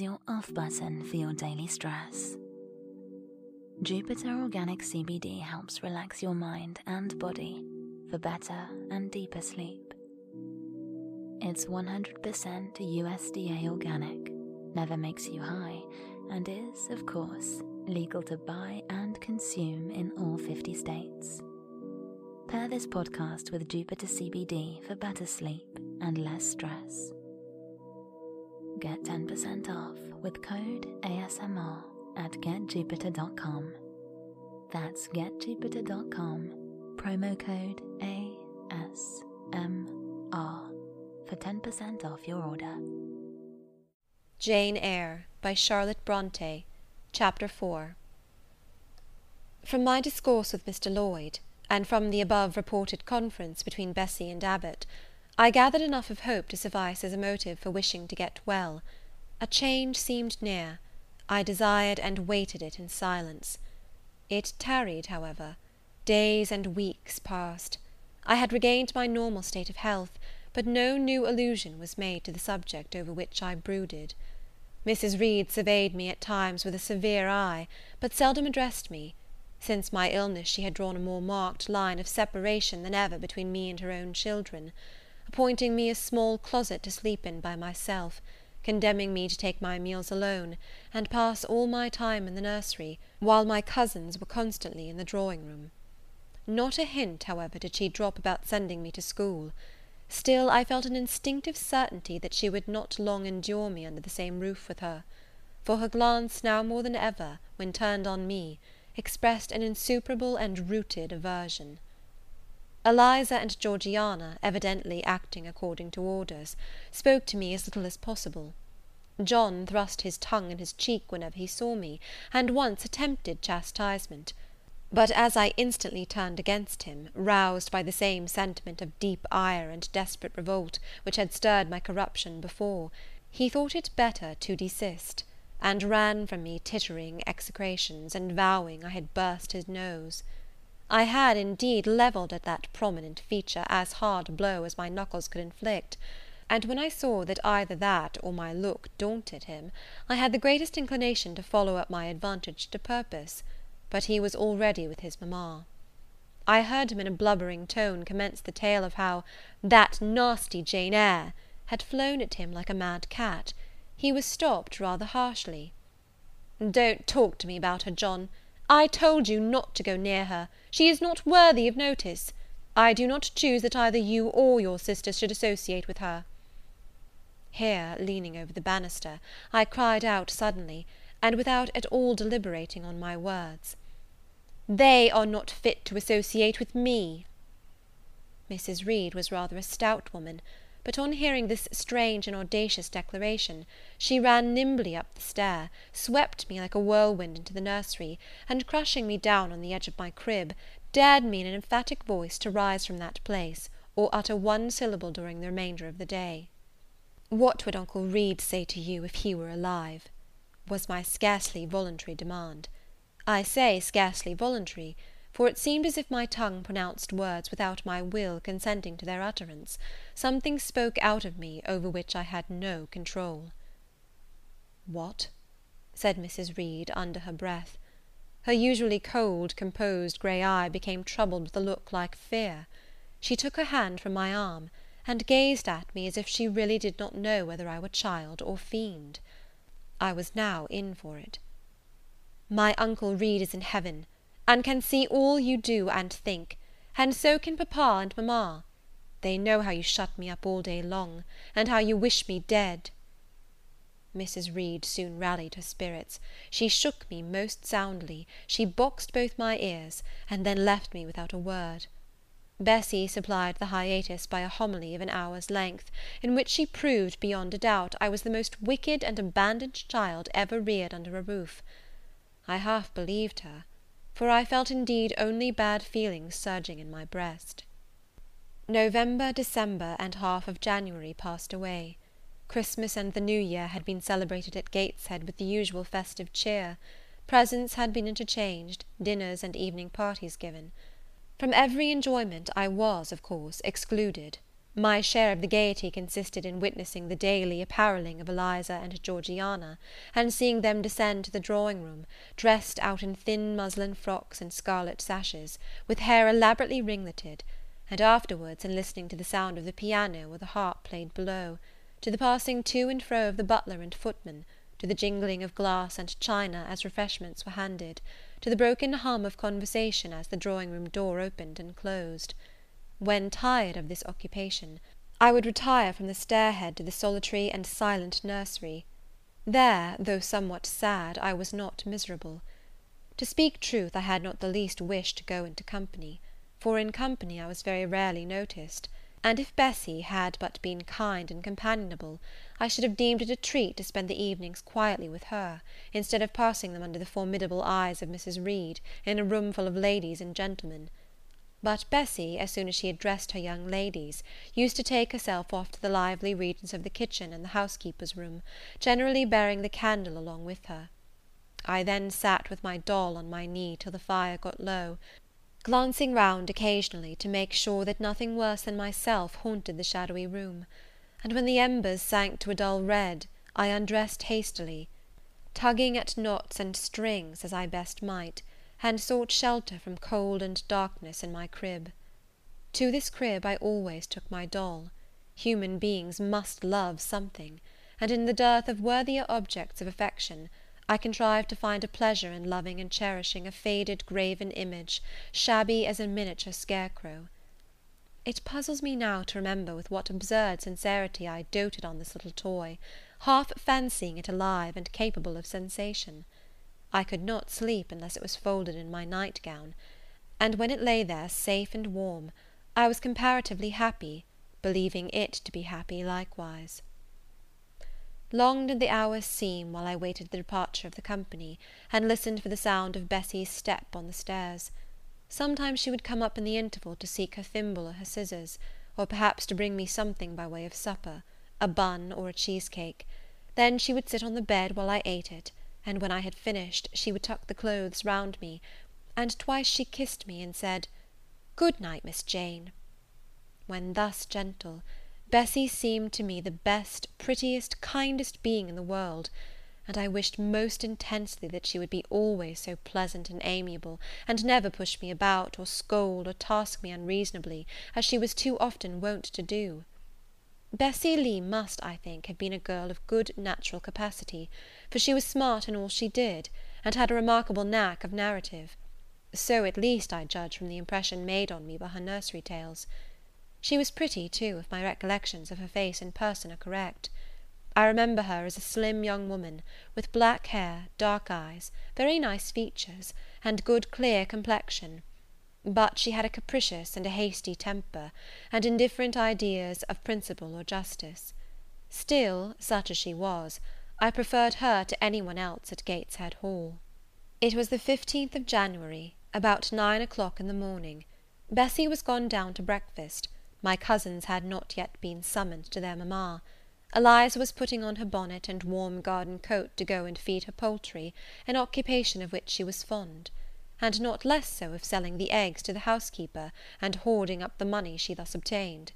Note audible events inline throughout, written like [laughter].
Your off button for your daily stress. Jupiter Organic CBD helps relax your mind and body for better and deeper sleep. It's 100% USDA organic, never makes you high, and is, of course, legal to buy and consume in all 50 states. Pair this podcast with Jupiter CBD for better sleep and less stress. Get 10% off with code ASMR at getjupiter.com. That's getjupiter.com, promo code ASMR for 10% off your order. Jane Eyre by Charlotte Bronte Chapter 4 From my discourse with Mr. Lloyd, and from the above reported conference between Bessy and Abbot, I gathered enough of hope to suffice as a motive for wishing to get well. A change seemed near; I desired and waited it in silence. It tarried, however. Days and weeks passed. I had regained my normal state of health, but no new allusion was made to the subject over which I brooded. Mrs. Reed surveyed me at times with a severe eye, but seldom addressed me. Since my illness she had drawn a more marked line of separation than ever between me and her own children, appointing me a small closet to sleep in by myself, condemning me to take my meals alone, and pass all my time in the nursery, while my cousins were constantly in the drawing-room. Not a hint, however, did she drop about sending me to school. Still I felt an instinctive certainty that she would not long endure me under the same roof with her; for her glance now more than ever, when turned on me, expressed an insuperable and rooted aversion. Eliza and Georgiana, evidently acting according to orders, spoke to me as little as possible. John thrust his tongue in his cheek whenever he saw me, and once attempted chastisement but as I instantly turned against him, roused by the same sentiment of deep ire and desperate revolt which had stirred my corruption before, he thought it better to desist, and ran from me tittering execrations, and vowing I had burst his nose. I had, indeed, levelled at that prominent feature as hard a blow as my knuckles could inflict; and when I saw that either that or my look daunted him, I had the greatest inclination to follow up my advantage to purpose but he was already with his mamma. I heard him in a blubbering tone commence the tale of how "that nasty Jane Eyre" had flown at him like a mad cat. He was stopped rather harshly. "Don't talk to me about her, John. I told you not to go near her. She is not worthy of notice. I do not choose that either you or your sisters should associate with her." Here, leaning over the banister, I cried out suddenly, and without at all deliberating on my words. They are not fit to associate with me. Mrs. Reed was rather a stout woman, but on hearing this strange and audacious declaration, she ran nimbly up the stair, swept me like a whirlwind into the nursery, and crushing me down on the edge of my crib, dared me in an emphatic voice to rise from that place, or utter one syllable during the remainder of the day. What would uncle Reed say to you if he were alive? was my scarcely voluntary demand. I say scarcely voluntary, for it seemed as if my tongue pronounced words without my will consenting to their utterance; something spoke out of me over which I had no control. "What?" said Mrs. Reed, under her breath. Her usually cold, composed grey eye became troubled with a look like fear. She took her hand from my arm, and gazed at me as if she really did not know whether I were child or fiend. I was now in for it. My uncle Reed is in heaven, and can see all you do and think, and so can papa and mamma. They know how you shut me up all day long, and how you wish me dead. Mrs. Reed soon rallied her spirits. She shook me most soundly, she boxed both my ears, and then left me without a word. Bessy supplied the hiatus by a homily of an hour's length, in which she proved, beyond a doubt, I was the most wicked and abandoned child ever reared under a roof. I half believed her, for I felt indeed only bad feelings surging in my breast. November, December, and half of January passed away. Christmas and the New Year had been celebrated at Gateshead with the usual festive cheer. Presents had been interchanged, dinners and evening parties given. From every enjoyment I was, of course, excluded. My share of the gaiety consisted in witnessing the daily apparelling of Eliza and Georgiana, and seeing them descend to the drawing room, dressed out in thin muslin frocks and scarlet sashes, with hair elaborately ringleted; and afterwards in listening to the sound of the piano or the harp played below; to the passing to and fro of the butler and footman; to the jingling of glass and china as refreshments were handed; to the broken hum of conversation as the drawing room door opened and closed. When tired of this occupation, I would retire from the stair head to the solitary and silent nursery. There, though somewhat sad, I was not miserable. To speak truth, I had not the least wish to go into company; for in company I was very rarely noticed; and if Bessy had but been kind and companionable, I should have deemed it a treat to spend the evenings quietly with her, instead of passing them under the formidable eyes of Mrs. Reed, in a room full of ladies and gentlemen. But Bessy, as soon as she had dressed her young ladies, used to take herself off to the lively regions of the kitchen and the housekeeper's room, generally bearing the candle along with her. I then sat with my doll on my knee till the fire got low, glancing round occasionally, to make sure that nothing worse than myself haunted the shadowy room; and when the embers sank to a dull red, I undressed hastily, tugging at knots and strings as I best might, and sought shelter from cold and darkness in my crib. To this crib I always took my doll. Human beings must love something; and in the dearth of worthier objects of affection, I contrived to find a pleasure in loving and cherishing a faded graven image, shabby as a miniature scarecrow. It puzzles me now to remember with what absurd sincerity I doted on this little toy, half fancying it alive and capable of sensation. I could not sleep unless it was folded in my night gown; and when it lay there safe and warm, I was comparatively happy, believing it to be happy likewise. Long did the hours seem while I waited the departure of the company, and listened for the sound of Bessy's step on the stairs. Sometimes she would come up in the interval to seek her thimble or her scissors, or perhaps to bring me something by way of supper, a bun or a cheesecake; then she would sit on the bed while I ate it and when I had finished, she would tuck the clothes round me, and twice she kissed me, and said, "Good night, Miss Jane." When thus gentle, Bessy seemed to me the best, prettiest, kindest being in the world; and I wished most intensely that she would be always so pleasant and amiable, and never push me about, or scold, or task me unreasonably, as she was too often wont to do. Bessy Lee must, I think, have been a girl of good natural capacity, for she was smart in all she did, and had a remarkable knack of narrative. So, at least, I judge from the impression made on me by her nursery tales. She was pretty, too, if my recollections of her face and person are correct. I remember her as a slim young woman, with black hair, dark eyes, very nice features, and good clear complexion but she had a capricious and a hasty temper, and indifferent ideas of principle or justice. Still, such as she was, I preferred her to any one else at Gateshead Hall. It was the fifteenth of January, about nine o'clock in the morning. Bessy was gone down to breakfast; my cousins had not yet been summoned to their mamma. Eliza was putting on her bonnet and warm garden coat to go and feed her poultry, an occupation of which she was fond and not less so of selling the eggs to the housekeeper, and hoarding up the money she thus obtained.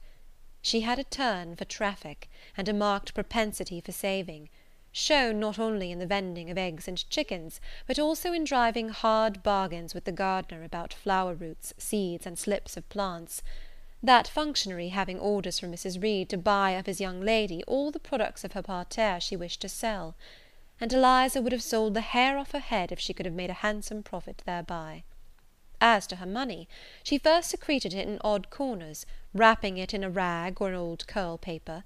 She had a turn for traffic, and a marked propensity for saving, shown not only in the vending of eggs and chickens, but also in driving hard bargains with the gardener about flower roots, seeds, and slips of plants; that functionary having orders from Mrs. Reed to buy of his young lady all the products of her parterre she wished to sell and Eliza would have sold the hair off her head if she could have made a handsome profit thereby. As to her money, she first secreted it in odd corners, wrapping it in a rag or an old curl paper;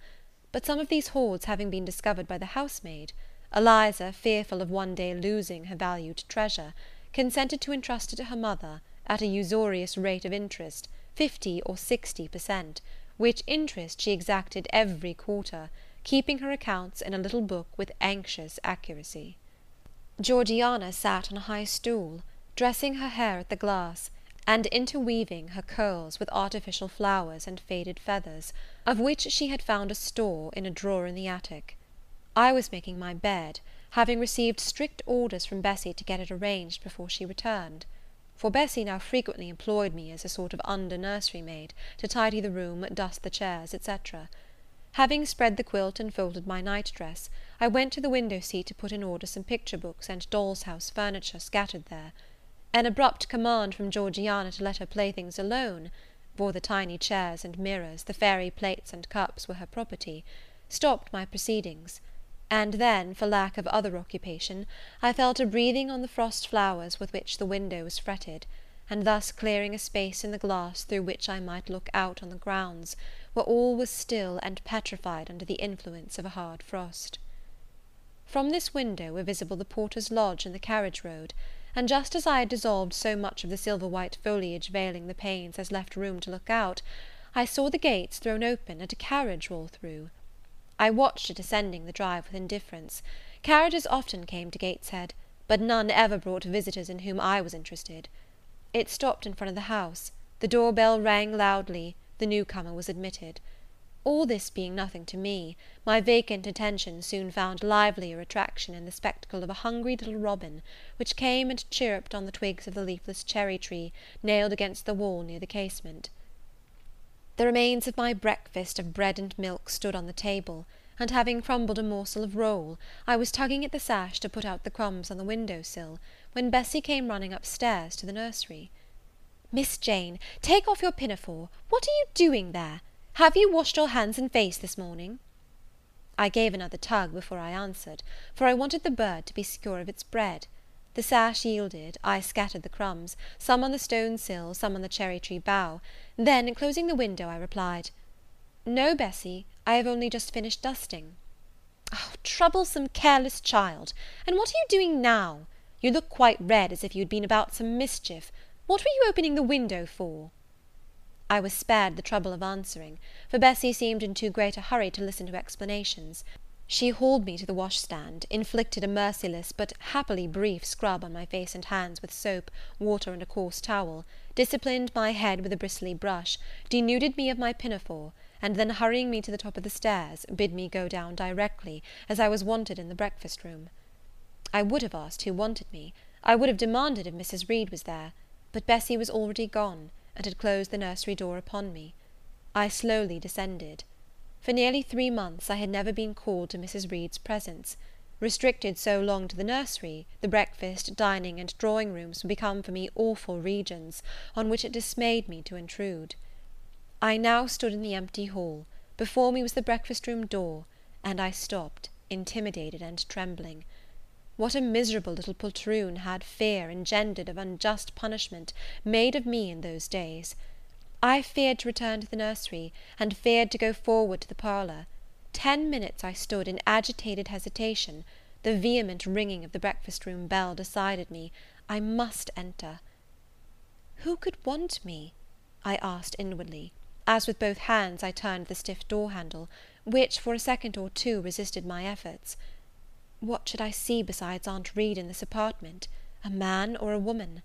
but some of these hoards having been discovered by the housemaid, Eliza, fearful of one day losing her valued treasure, consented to entrust it to her mother, at a usurious rate of interest, fifty or sixty per cent, which interest she exacted every quarter keeping her accounts in a little book with anxious accuracy. Georgiana sat on a high stool, dressing her hair at the glass, and interweaving her curls with artificial flowers and faded feathers, of which she had found a store in a drawer in the attic. I was making my bed, having received strict orders from Bessy to get it arranged before she returned. for Bessy now frequently employed me as a sort of under nursery maid, to tidy the room, dust the chairs, etc. Having spread the quilt and folded my night dress, I went to the window seat to put in order some picture books and doll's house furniture scattered there. An abrupt command from Georgiana to let her playthings alone for the tiny chairs and mirrors, the fairy plates and cups, were her property stopped my proceedings; and then, for lack of other occupation, I fell to breathing on the frost flowers with which the window was fretted, and thus clearing a space in the glass through which I might look out on the grounds, where all was still and petrified under the influence of a hard frost. From this window were visible the porter's lodge and the carriage road; and just as I had dissolved so much of the silver white foliage veiling the panes as left room to look out, I saw the gates thrown open, and a carriage roll through. I watched it ascending the drive with indifference. Carriages often came to Gateshead, but none ever brought visitors in whom I was interested. It stopped in front of the house; the door bell rang loudly the new comer was admitted. All this being nothing to me, my vacant attention soon found livelier attraction in the spectacle of a hungry little robin, which came and chirruped on the twigs of the leafless cherry tree nailed against the wall near the casement. The remains of my breakfast of bread and milk stood on the table, and having crumbled a morsel of roll, I was tugging at the sash to put out the crumbs on the window sill, when Bessy came running upstairs to the nursery. Miss Jane, take off your pinafore. What are you doing there? Have you washed your hands and face this morning? I gave another tug before I answered, for I wanted the bird to be secure of its bread. The sash yielded, I scattered the crumbs, some on the stone sill, some on the cherry tree bough; then, closing the window, I replied, "No, Bessy, I have only just finished dusting." Oh, troublesome, careless child! and what are you doing now? You look quite red, as if you had been about some mischief. What were you opening the window for?" I was spared the trouble of answering, for Bessy seemed in too great a hurry to listen to explanations. She hauled me to the washstand, inflicted a merciless but happily brief scrub on my face and hands with soap, water, and a coarse towel, disciplined my head with a bristly brush, denuded me of my pinafore, and then hurrying me to the top of the stairs, bid me go down directly, as I was wanted in the breakfast room. I would have asked who wanted me; I would have demanded if Mrs. Reed was there but Bessy was already gone, and had closed the nursery door upon me. I slowly descended. For nearly three months I had never been called to Mrs. Reed's presence. Restricted so long to the nursery, the breakfast, dining, and drawing rooms were become for me awful regions, on which it dismayed me to intrude. I now stood in the empty hall; before me was the breakfast room door, and I stopped, intimidated and trembling. What a miserable little poltroon had fear, engendered of unjust punishment, made of me in those days! I feared to return to the nursery, and feared to go forward to the parlour. Ten minutes I stood in agitated hesitation; the vehement ringing of the breakfast room bell decided me; I must enter. Who could want me? I asked inwardly, as with both hands I turned the stiff door handle, which, for a second or two, resisted my efforts. What should I see besides Aunt Reed in this apartment? A man or a woman?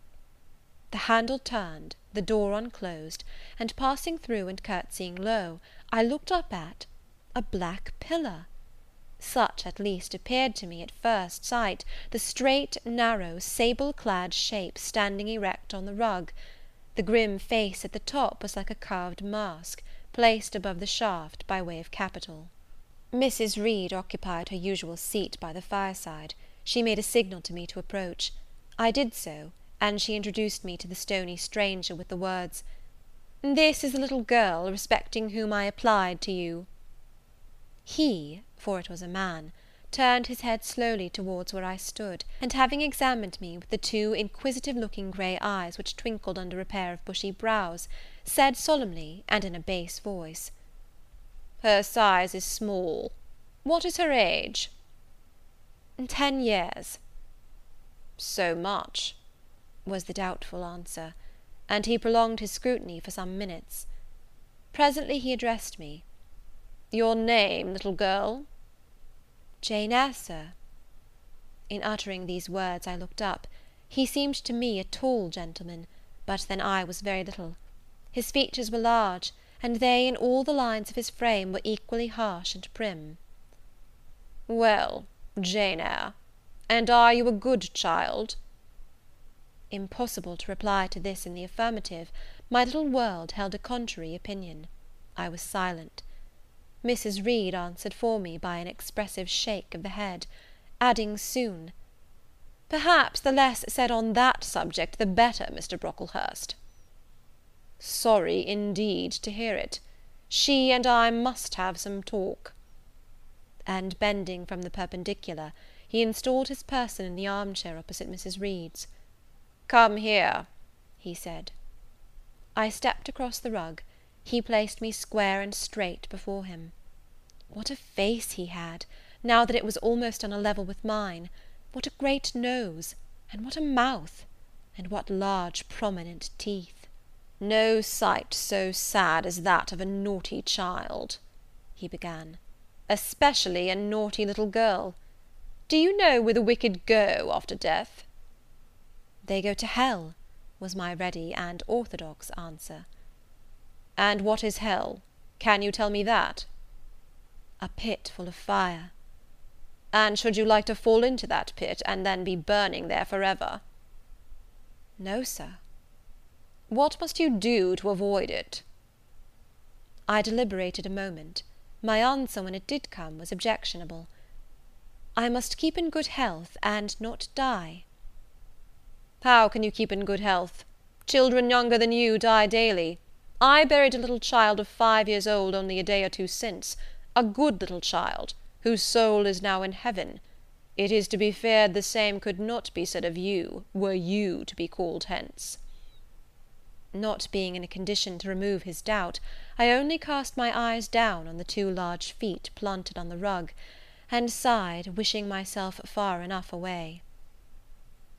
The handle turned, the door unclosed, and passing through and courtsying low, I looked up at a black pillar! Such, at least, appeared to me, at first sight, the straight, narrow, sable clad shape standing erect on the rug. The grim face at the top was like a carved mask, placed above the shaft by way of capital. Mrs. Reed occupied her usual seat by the fireside. She made a signal to me to approach. I did so, and she introduced me to the stony stranger with the words, "This is the little girl, respecting whom I applied to you." He, for it was a man, turned his head slowly towards where I stood, and having examined me with the two inquisitive looking grey eyes which twinkled under a pair of bushy brows, said solemnly, and in a bass voice, her size is small. What is her age?" Ten years." "So much," was the doubtful answer; and he prolonged his scrutiny for some minutes. Presently he addressed me. "Your name, little girl?" "Jane Eyre, Sir." In uttering these words I looked up. He seemed to me a tall gentleman, but then I was very little. His features were large and they in all the lines of his frame were equally harsh and prim. "Well, Jane Eyre, and are you a good child?" Impossible to reply to this in the affirmative; my little world held a contrary opinion. I was silent. Mrs. Reed answered for me by an expressive shake of the head, adding soon, "Perhaps the less said on that subject the better, Mr. Brocklehurst." "Sorry, indeed, to hear it. She and I must have some talk." And bending from the perpendicular, he installed his person in the arm chair opposite Mrs. Reed's. "Come here," he said. I stepped across the rug he placed me square and straight before him. What a face he had, now that it was almost on a level with mine! what a great nose! and what a mouth! and what large prominent teeth! "No sight so sad as that of a naughty child," he began, "especially a naughty little girl. Do you know where the wicked go after death?" "They go to hell," was my ready and orthodox answer. "And what is hell? Can you tell me that?" "A pit full of fire." "And should you like to fall into that pit, and then be burning there for ever?" "No, Sir." "What must you do to avoid it?" I deliberated a moment. My answer, when it did come, was objectionable. "I must keep in good health, and not die." "How can you keep in good health? Children younger than you die daily. I buried a little child of five years old only a day or two since, a good little child, whose soul is now in heaven. It is to be feared the same could not be said of you, were you to be called hence." Not being in a condition to remove his doubt, I only cast my eyes down on the two large feet planted on the rug, and sighed, wishing myself far enough away.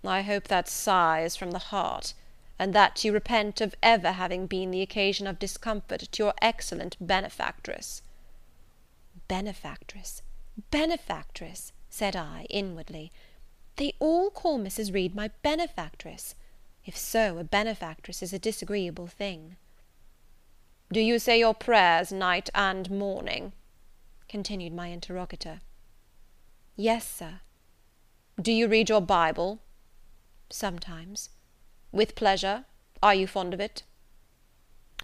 "I hope that sigh is from the heart and that you repent of ever having been the occasion of discomfort to your excellent benefactress." Benefactress! benefactress! said I, inwardly. They all call Mrs. Reed my benefactress. If so, a benefactress is a disagreeable thing. "Do you say your prayers night and morning?" continued my interrogator. Yes, Sir. Do you read your Bible? Sometimes. With pleasure? Are you fond of it?"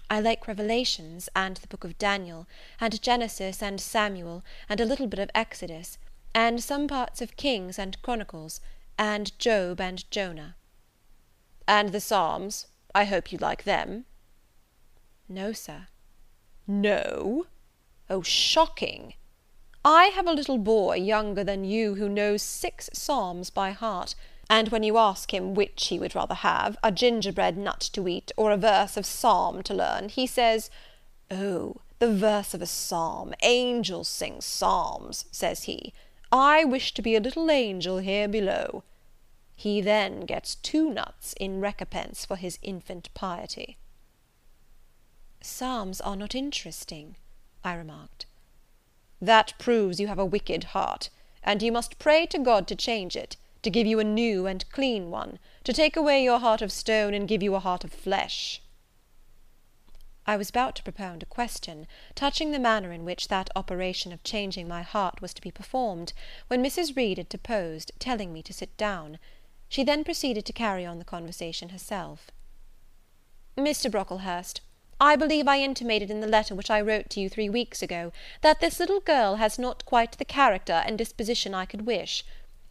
"I like Revelations, and the book of Daniel, and Genesis and Samuel, and a little bit of Exodus, and some parts of Kings and Chronicles, and Job and Jonah." "And the Psalms? I hope you like them?" "No, Sir." "No? Oh, shocking! I have a little boy younger than you who knows six Psalms by heart and when you ask him which he would rather have, a gingerbread nut to eat, or a verse of psalm to learn, he says, "Oh, the verse of a psalm! Angels sing psalms," says he. I wish to be a little angel here below. He then gets two nuts in recompense for his infant piety. Psalms are not interesting, I remarked. That proves you have a wicked heart, and you must pray to God to change it to give you a new and clean one, to take away your heart of stone and give you a heart of flesh." I was about to propound a question, touching the manner in which that operation of changing my heart was to be performed, when Mrs. Reed interposed, telling me to sit down. She then proceeded to carry on the conversation herself. "Mr. Brocklehurst, I believe I intimated in the letter which I wrote to you three weeks ago, that this little girl has not quite the character and disposition I could wish.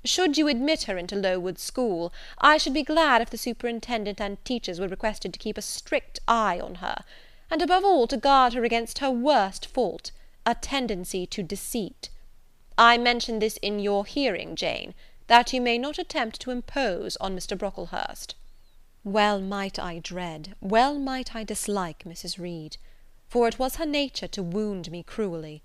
Should you admit her into Lowood school, I should be glad if the superintendent and teachers were requested to keep a strict eye on her; and above all to guard her against her worst fault, a tendency to deceit. I mention this in your hearing, Jane, that you may not attempt to impose on Mr. Brocklehurst." Well might I dread, well might I dislike Mrs. Reed; for it was her nature to wound me cruelly.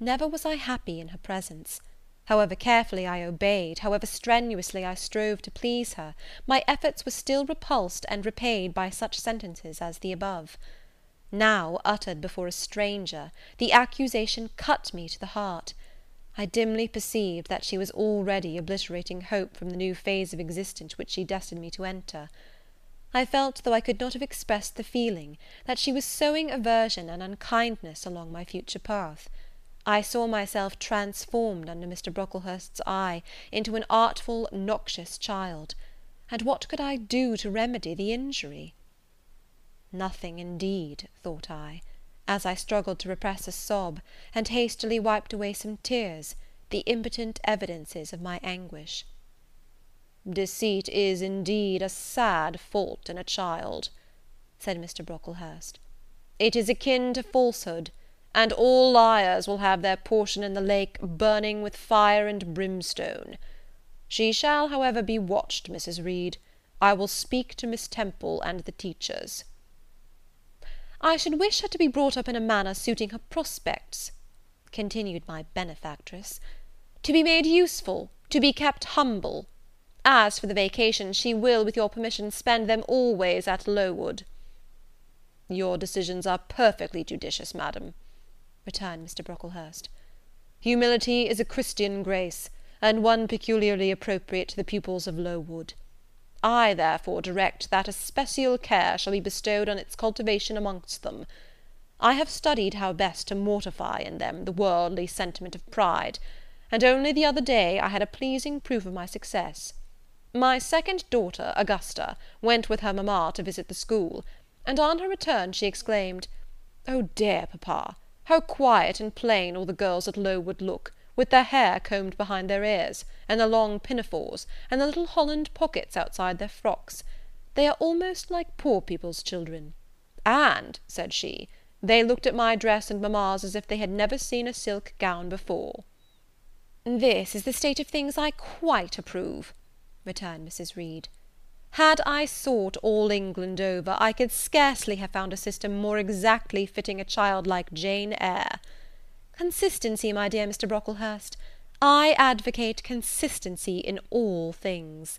Never was I happy in her presence. However carefully I obeyed, however strenuously I strove to please her, my efforts were still repulsed and repaid by such sentences as the above. Now, uttered before a stranger, the accusation cut me to the heart. I dimly perceived that she was already obliterating hope from the new phase of existence which she destined me to enter. I felt, though I could not have expressed the feeling, that she was sowing aversion and unkindness along my future path. I saw myself transformed under Mr. Brocklehurst's eye into an artful, noxious child; and what could I do to remedy the injury? Nothing, indeed, thought I, as I struggled to repress a sob, and hastily wiped away some tears, the impotent evidences of my anguish. Deceit is, indeed, a sad fault in a child, said Mr. Brocklehurst. It is akin to falsehood, and all liars will have their portion in the lake burning with fire and brimstone. She shall, however, be watched, Mrs. Reed. I will speak to Miss Temple and the teachers. I should wish her to be brought up in a manner suiting her prospects, continued my benefactress, to be made useful, to be kept humble. As for the vacations, she will, with your permission, spend them always at Lowood. Your decisions are perfectly judicious, madam, returned Mr. Brocklehurst. Humility is a Christian grace, and one peculiarly appropriate to the pupils of Lowood. I, therefore, direct that especial care shall be bestowed on its cultivation amongst them. I have studied how best to mortify in them the worldly sentiment of pride, and only the other day I had a pleasing proof of my success. My second daughter, Augusta, went with her mamma to visit the school, and on her return she exclaimed, "Oh dear papa, how quiet and plain all the girls at Lowood look! With their hair combed behind their ears, and their long pinafores, and the little holland pockets outside their frocks. They are almost like poor people's children. And, said she, they looked at my dress and mamma's as if they had never seen a silk gown before. This is the state of things I quite approve, returned Mrs. Reed. Had I sought all England over, I could scarcely have found a system more exactly fitting a child like Jane Eyre. Consistency, my dear Mr. Brocklehurst. I advocate consistency in all things.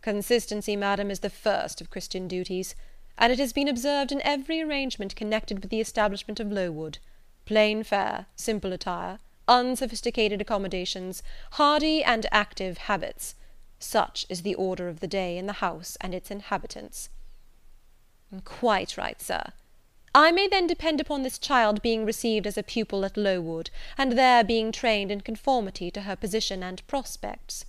Consistency, madam, is the first of Christian duties, and it has been observed in every arrangement connected with the establishment of Lowood. Plain fare, simple attire, unsophisticated accommodations, hardy and active habits. Such is the order of the day in the house and its inhabitants. Quite right, Sir. I may then depend upon this child being received as a pupil at Lowood, and there being trained in conformity to her position and prospects.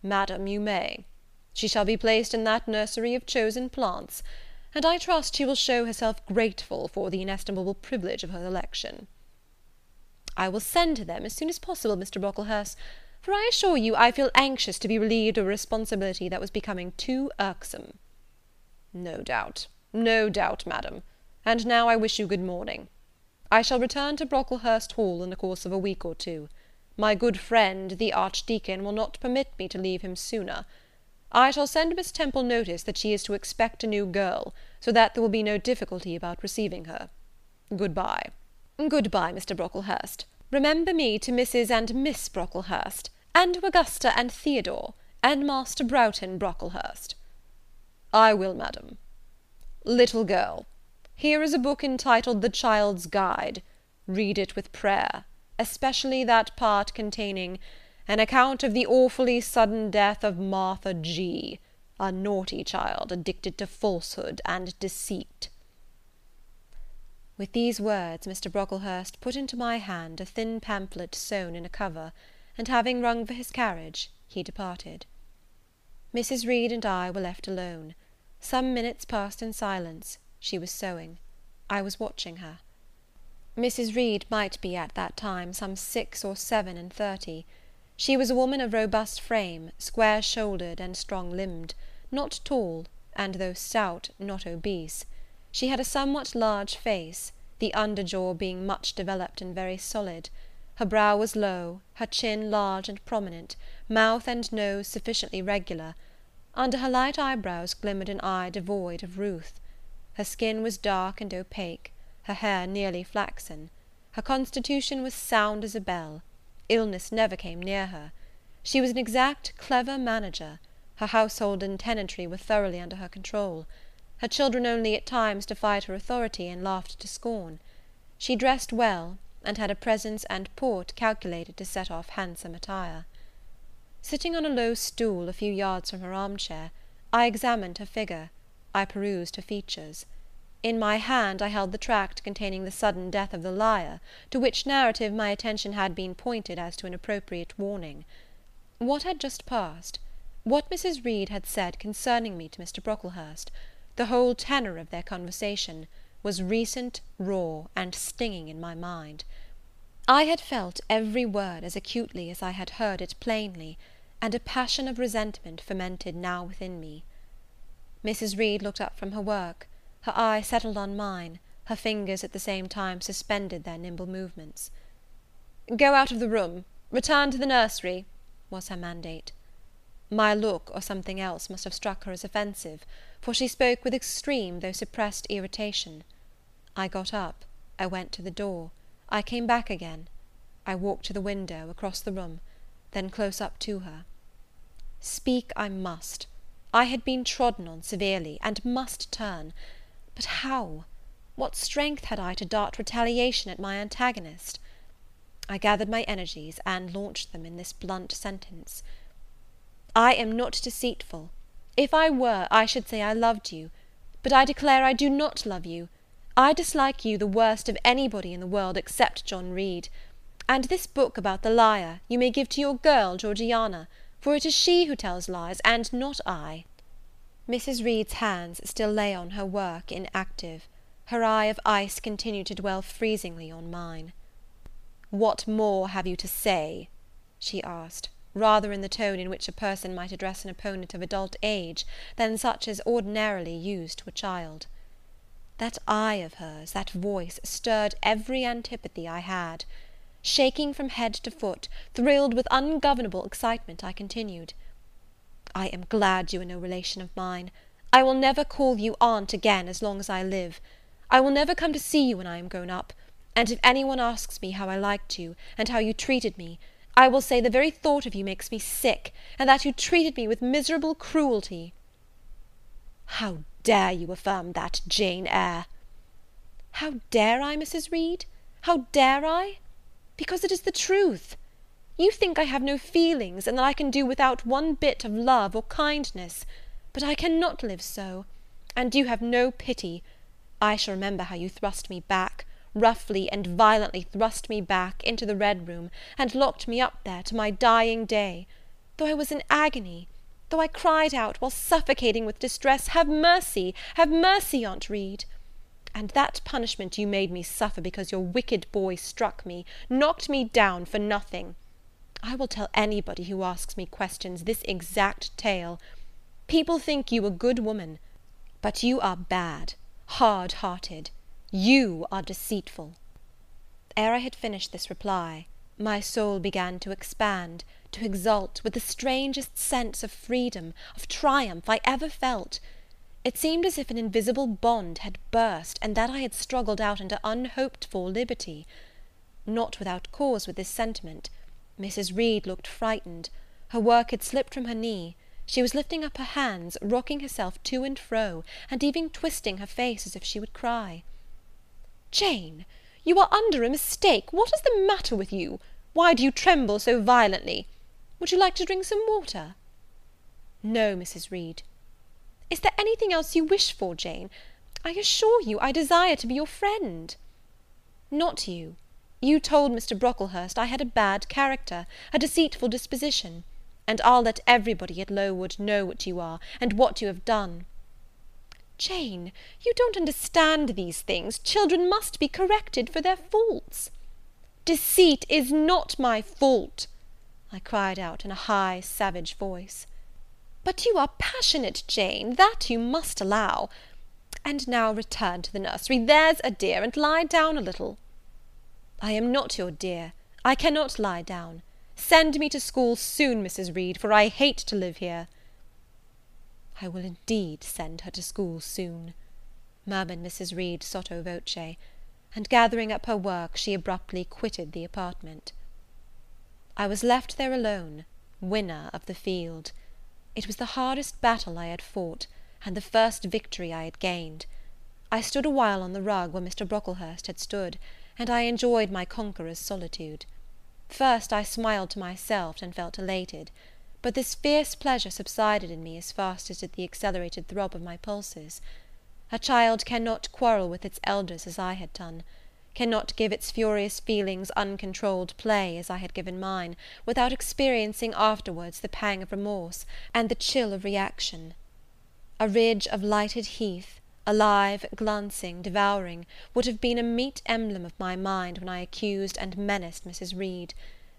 Madam, you may. She shall be placed in that nursery of chosen plants, and I trust she will show herself grateful for the inestimable privilege of her election. I will send to them as soon as possible, Mr. Brocklehurst, for I assure you I feel anxious to be relieved of a responsibility that was becoming too irksome. No doubt, no doubt, madam and now I wish you good morning. I shall return to Brocklehurst Hall in the course of a week or two. My good friend, the Archdeacon, will not permit me to leave him sooner. I shall send Miss Temple notice that she is to expect a new girl, so that there will be no difficulty about receiving her. Good-bye. Good-bye, Mr. Brocklehurst. Remember me to Mrs. and Miss Brocklehurst, and to Augusta and Theodore, and Master Broughton Brocklehurst. I will, madam. Little girl, here is a book entitled The Child's Guide. Read it with prayer, especially that part containing an account of the awfully sudden death of Martha G., a naughty child addicted to falsehood and deceit. With these words, Mr. Brocklehurst put into my hand a thin pamphlet sewn in a cover, and having rung for his carriage, he departed. Mrs. Reed and I were left alone. Some minutes passed in silence she was sewing. I was watching her. Mrs. Reed might be at that time some six or seven and thirty. She was a woman of robust frame, square shouldered and strong limbed, not tall, and though stout, not obese. She had a somewhat large face, the under jaw being much developed and very solid. Her brow was low, her chin large and prominent, mouth and nose sufficiently regular. Under her light eyebrows glimmered an eye devoid of ruth. Her skin was dark and opaque, her hair nearly flaxen. Her constitution was sound as a bell. Illness never came near her. She was an exact, clever manager. Her household and tenantry were thoroughly under her control. Her children only at times defied her authority and laughed to scorn. She dressed well, and had a presence and port calculated to set off handsome attire. Sitting on a low stool, a few yards from her armchair, I examined her figure. I perused her features. In my hand I held the tract containing the sudden death of the liar, to which narrative my attention had been pointed as to an appropriate warning. What had just passed? What Mrs. Reed had said concerning me to Mr. Brocklehurst, the whole tenor of their conversation, was recent, raw, and stinging in my mind. I had felt every word as acutely as I had heard it plainly, and a passion of resentment fermented now within me. Mrs. Reed looked up from her work; her eye settled on mine, her fingers at the same time suspended their nimble movements. "Go out of the room return to the nursery," was her mandate. My look, or something else, must have struck her as offensive, for she spoke with extreme, though suppressed irritation. I got up, I went to the door, I came back again, I walked to the window, across the room, then close up to her. Speak I must. I had been trodden on severely, and must turn; but how? What strength had I to dart retaliation at my antagonist? I gathered my energies, and launched them in this blunt sentence. I am not deceitful. If I were, I should say I loved you; but I declare I do not love you. I dislike you the worst of any body in the world except John Reed; and this book about the liar you may give to your girl Georgiana, for it is she who tells lies, and not I." Mrs. Reed's hands still lay on her work, inactive; her eye of ice continued to dwell freezingly on mine. "What more have you to say?" she asked rather in the tone in which a person might address an opponent of adult age, than such as ordinarily used to a child. That eye of hers, that voice, stirred every antipathy I had. Shaking from head to foot, thrilled with ungovernable excitement, I continued, "I am glad you are no relation of mine. I will never call you aunt again as long as I live. I will never come to see you when I am grown up; and if any one asks me how I liked you, and how you treated me, I will say the very thought of you makes me sick, and that you treated me with miserable cruelty." "How dare you affirm that, Jane Eyre?" "How dare I, Mrs. Reed? how dare I? Because it is the truth. You think I have no feelings, and that I can do without one bit of love or kindness; but I cannot live so; and you have no pity. I shall remember how you thrust me back roughly and violently thrust me back into the red room, and locked me up there, to my dying day; though I was in agony; though I cried out, while suffocating with distress, have mercy, have mercy, Aunt Reed! And that punishment you made me suffer because your wicked boy struck me, knocked me down for nothing. I will tell anybody who asks me questions this exact tale. People think you a good woman, but you are bad, hard hearted. You are deceitful." Ere I had finished this reply, my soul began to expand, to exult, with the strangest sense of freedom, of triumph, I ever felt. It seemed as if an invisible bond had burst, and that I had struggled out into unhoped for liberty. Not without cause with this sentiment. Mrs. Reed looked frightened; her work had slipped from her knee; she was lifting up her hands, rocking herself to and fro, and even twisting her face as if she would cry. "Jane, you are under a mistake. What is the matter with you? Why do you tremble so violently? Would you like to drink some water?" "No, Mrs. Reed." "Is there anything else you wish for, Jane? I assure you, I desire to be your friend." "Not you. You told Mr. Brocklehurst I had a bad character, a deceitful disposition; and I'll let everybody at Lowood know what you are, and what you have done. Jane, you don't understand these things. Children must be corrected for their faults." "Deceit is not my fault," I cried out in a high, savage voice. "But you are passionate, Jane, that you must allow. And now return to the nursery, there's a dear, and lie down a little." "I am not your dear; I cannot lie down. Send me to school soon, Mrs. Reed, for I hate to live here. I will indeed send her to school soon," murmured Mrs. Reed sotto voce; and, gathering up her work, she abruptly quitted the apartment. I was left there alone, winner of the field. It was the hardest battle I had fought, and the first victory I had gained. I stood a while on the rug where Mr. Brocklehurst had stood, and I enjoyed my conqueror's solitude. First I smiled to myself, and felt elated but this fierce pleasure subsided in me as fast as did the accelerated throb of my pulses. A child cannot quarrel with its elders as I had done, cannot give its furious feelings uncontrolled play, as I had given mine, without experiencing afterwards the pang of remorse, and the chill of reaction. A ridge of lighted heath, alive, glancing, devouring, would have been a meet emblem of my mind when I accused and menaced Mrs. Reed.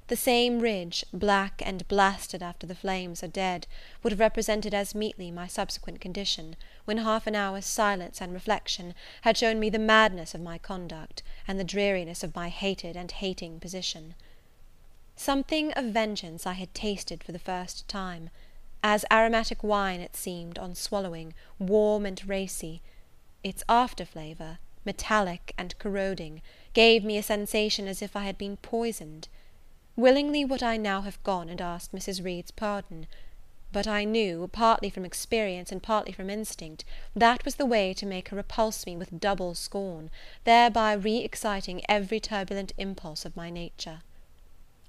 The same ridge, black and blasted after the flames are dead, would have represented as meetly my subsequent condition, when half an hour's silence and reflection had shown me the madness of my conduct, and the dreariness of my hated and hating position. Something of vengeance I had tasted for the first time; as aromatic wine it seemed, on swallowing, warm and racy; its after flavour, metallic and corroding, gave me a sensation as if I had been poisoned. Willingly would I now have gone and asked Mrs. Reed's pardon; but I knew, partly from experience and partly from instinct, that was the way to make her repulse me with double scorn, thereby re exciting every turbulent impulse of my nature.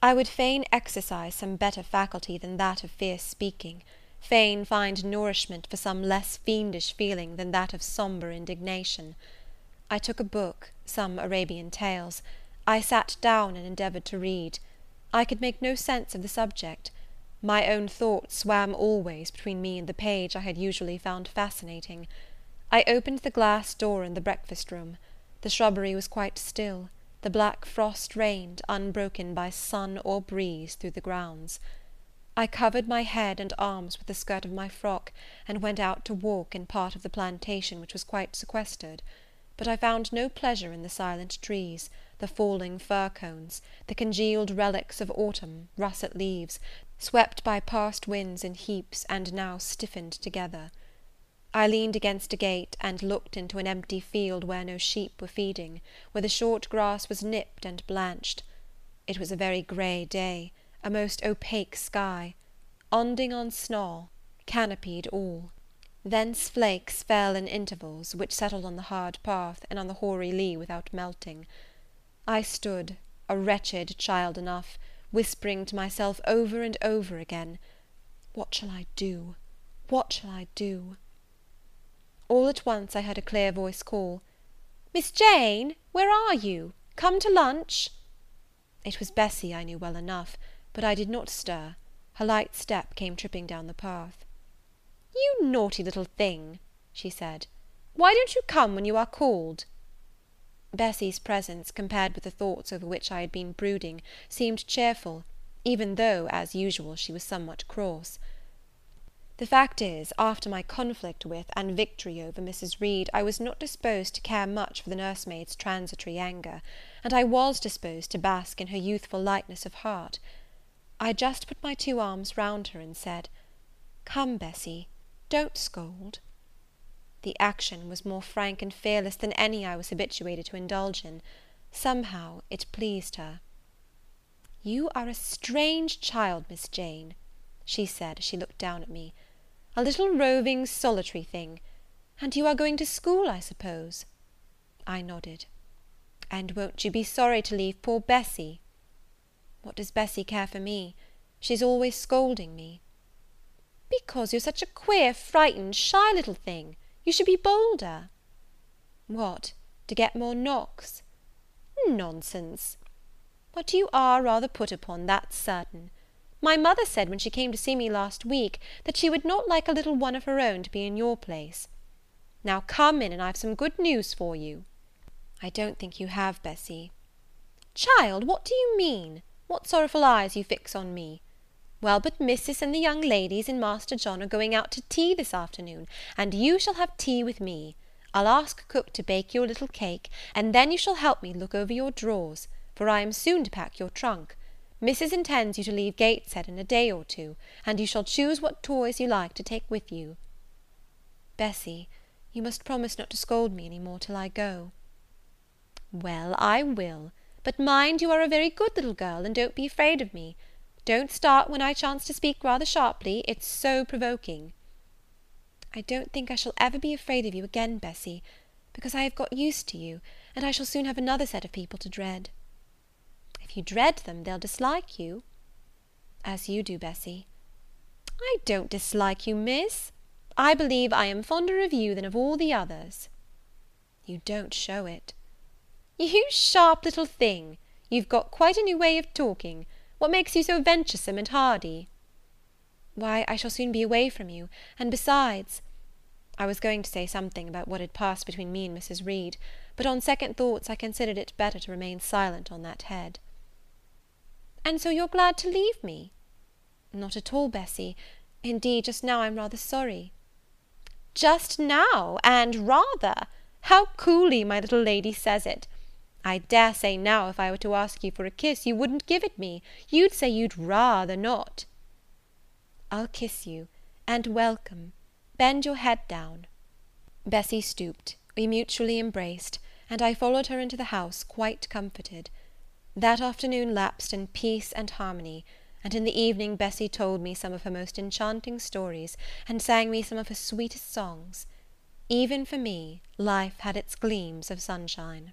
I would fain exercise some better faculty than that of fierce speaking, fain find nourishment for some less fiendish feeling than that of sombre indignation. I took a book, some Arabian tales; I sat down and endeavoured to read. I could make no sense of the subject. My own thoughts swam always between me and the page I had usually found fascinating. I opened the glass door in the breakfast room. The shrubbery was quite still; the black frost reigned, unbroken by sun or breeze, through the grounds. I covered my head and arms with the skirt of my frock, and went out to walk in part of the plantation which was quite sequestered; but I found no pleasure in the silent trees the falling fir cones, the congealed relics of autumn, russet leaves, swept by past winds in heaps, and now stiffened together. I leaned against a gate, and looked into an empty field where no sheep were feeding, where the short grass was nipped and blanched. It was a very grey day, a most opaque sky; onding on snaw, canopied all. Thence flakes fell in intervals, which settled on the hard path, and on the hoary lea without melting. I stood, a wretched child enough, whispering to myself over and over again, "What shall I do? what shall I do?" All at once I heard a clear voice call, "Miss Jane, where are you? Come to lunch." It was Bessie, I knew well enough; but I did not stir; her light step came tripping down the path. "You naughty little thing," she said, "why don't you come when you are called?" Bessie's presence, compared with the thoughts over which I had been brooding, seemed cheerful, even though, as usual, she was somewhat cross. The fact is, after my conflict with, and victory over, Mrs. Reed, I was not disposed to care much for the nursemaid's transitory anger, and I was disposed to bask in her youthful lightness of heart. I just put my two arms round her, and said, "Come, Bessie, don't scold." The action was more frank and fearless than any I was habituated to indulge in. Somehow it pleased her. "You are a strange child, Miss Jane," she said, as she looked down at me; "a little roving, solitary thing; and you are going to school, I suppose?" I nodded. "And won't you be sorry to leave poor Bessie?" "What does Bessie care for me? She's always scolding me." "Because you're such a queer, frightened, shy little thing. You should be bolder." "What, to get more knocks?" "Nonsense! But you are rather put upon, that's certain. My mother said, when she came to see me last week, that she would not like a little one of her own to be in your place. Now come in, and I've some good news for you." "I don't think you have, Bessie." "Child, what do you mean? What sorrowful eyes you fix on me! Well, but Missis and the young ladies and Master John are going out to tea this afternoon, and you shall have tea with me. I'll ask cook to bake you a little cake, and then you shall help me look over your drawers, for I am soon to pack your trunk. Missis intends you to leave Gateshead in a day or two, and you shall choose what toys you like to take with you." "Bessie, you must promise not to scold me any more till I go." "Well, I will; but mind you are a very good little girl, and don't be afraid of me. Don't start when I chance to speak rather sharply, it's so provoking." "I don't think I shall ever be afraid of you again, Bessie, because I have got used to you, and I shall soon have another set of people to dread." "If you dread them, they'll dislike you." "As you do, Bessie." "I don't dislike you, Miss. I believe I am fonder of you than of all the others." "You don't show it." [laughs] You sharp little thing! You've got quite a new way of talking. What makes you so venturesome and hardy?" "Why, I shall soon be away from you; and besides I was going to say something about what had passed between me and Mrs. Reed, but on second thoughts I considered it better to remain silent on that head. "And so you're glad to leave me?" "Not at all, Bessie; indeed, just now I'm rather sorry." "Just now, and rather! How coolly my little lady says it! I dare say now, if I were to ask you for a kiss, you wouldn't give it me; you'd say you'd rather not." "I'll kiss you, and welcome. Bend your head down." Bessie stooped, we mutually embraced, and I followed her into the house quite comforted. That afternoon lapsed in peace and harmony, and in the evening Bessie told me some of her most enchanting stories, and sang me some of her sweetest songs. Even for me, life had its gleams of sunshine.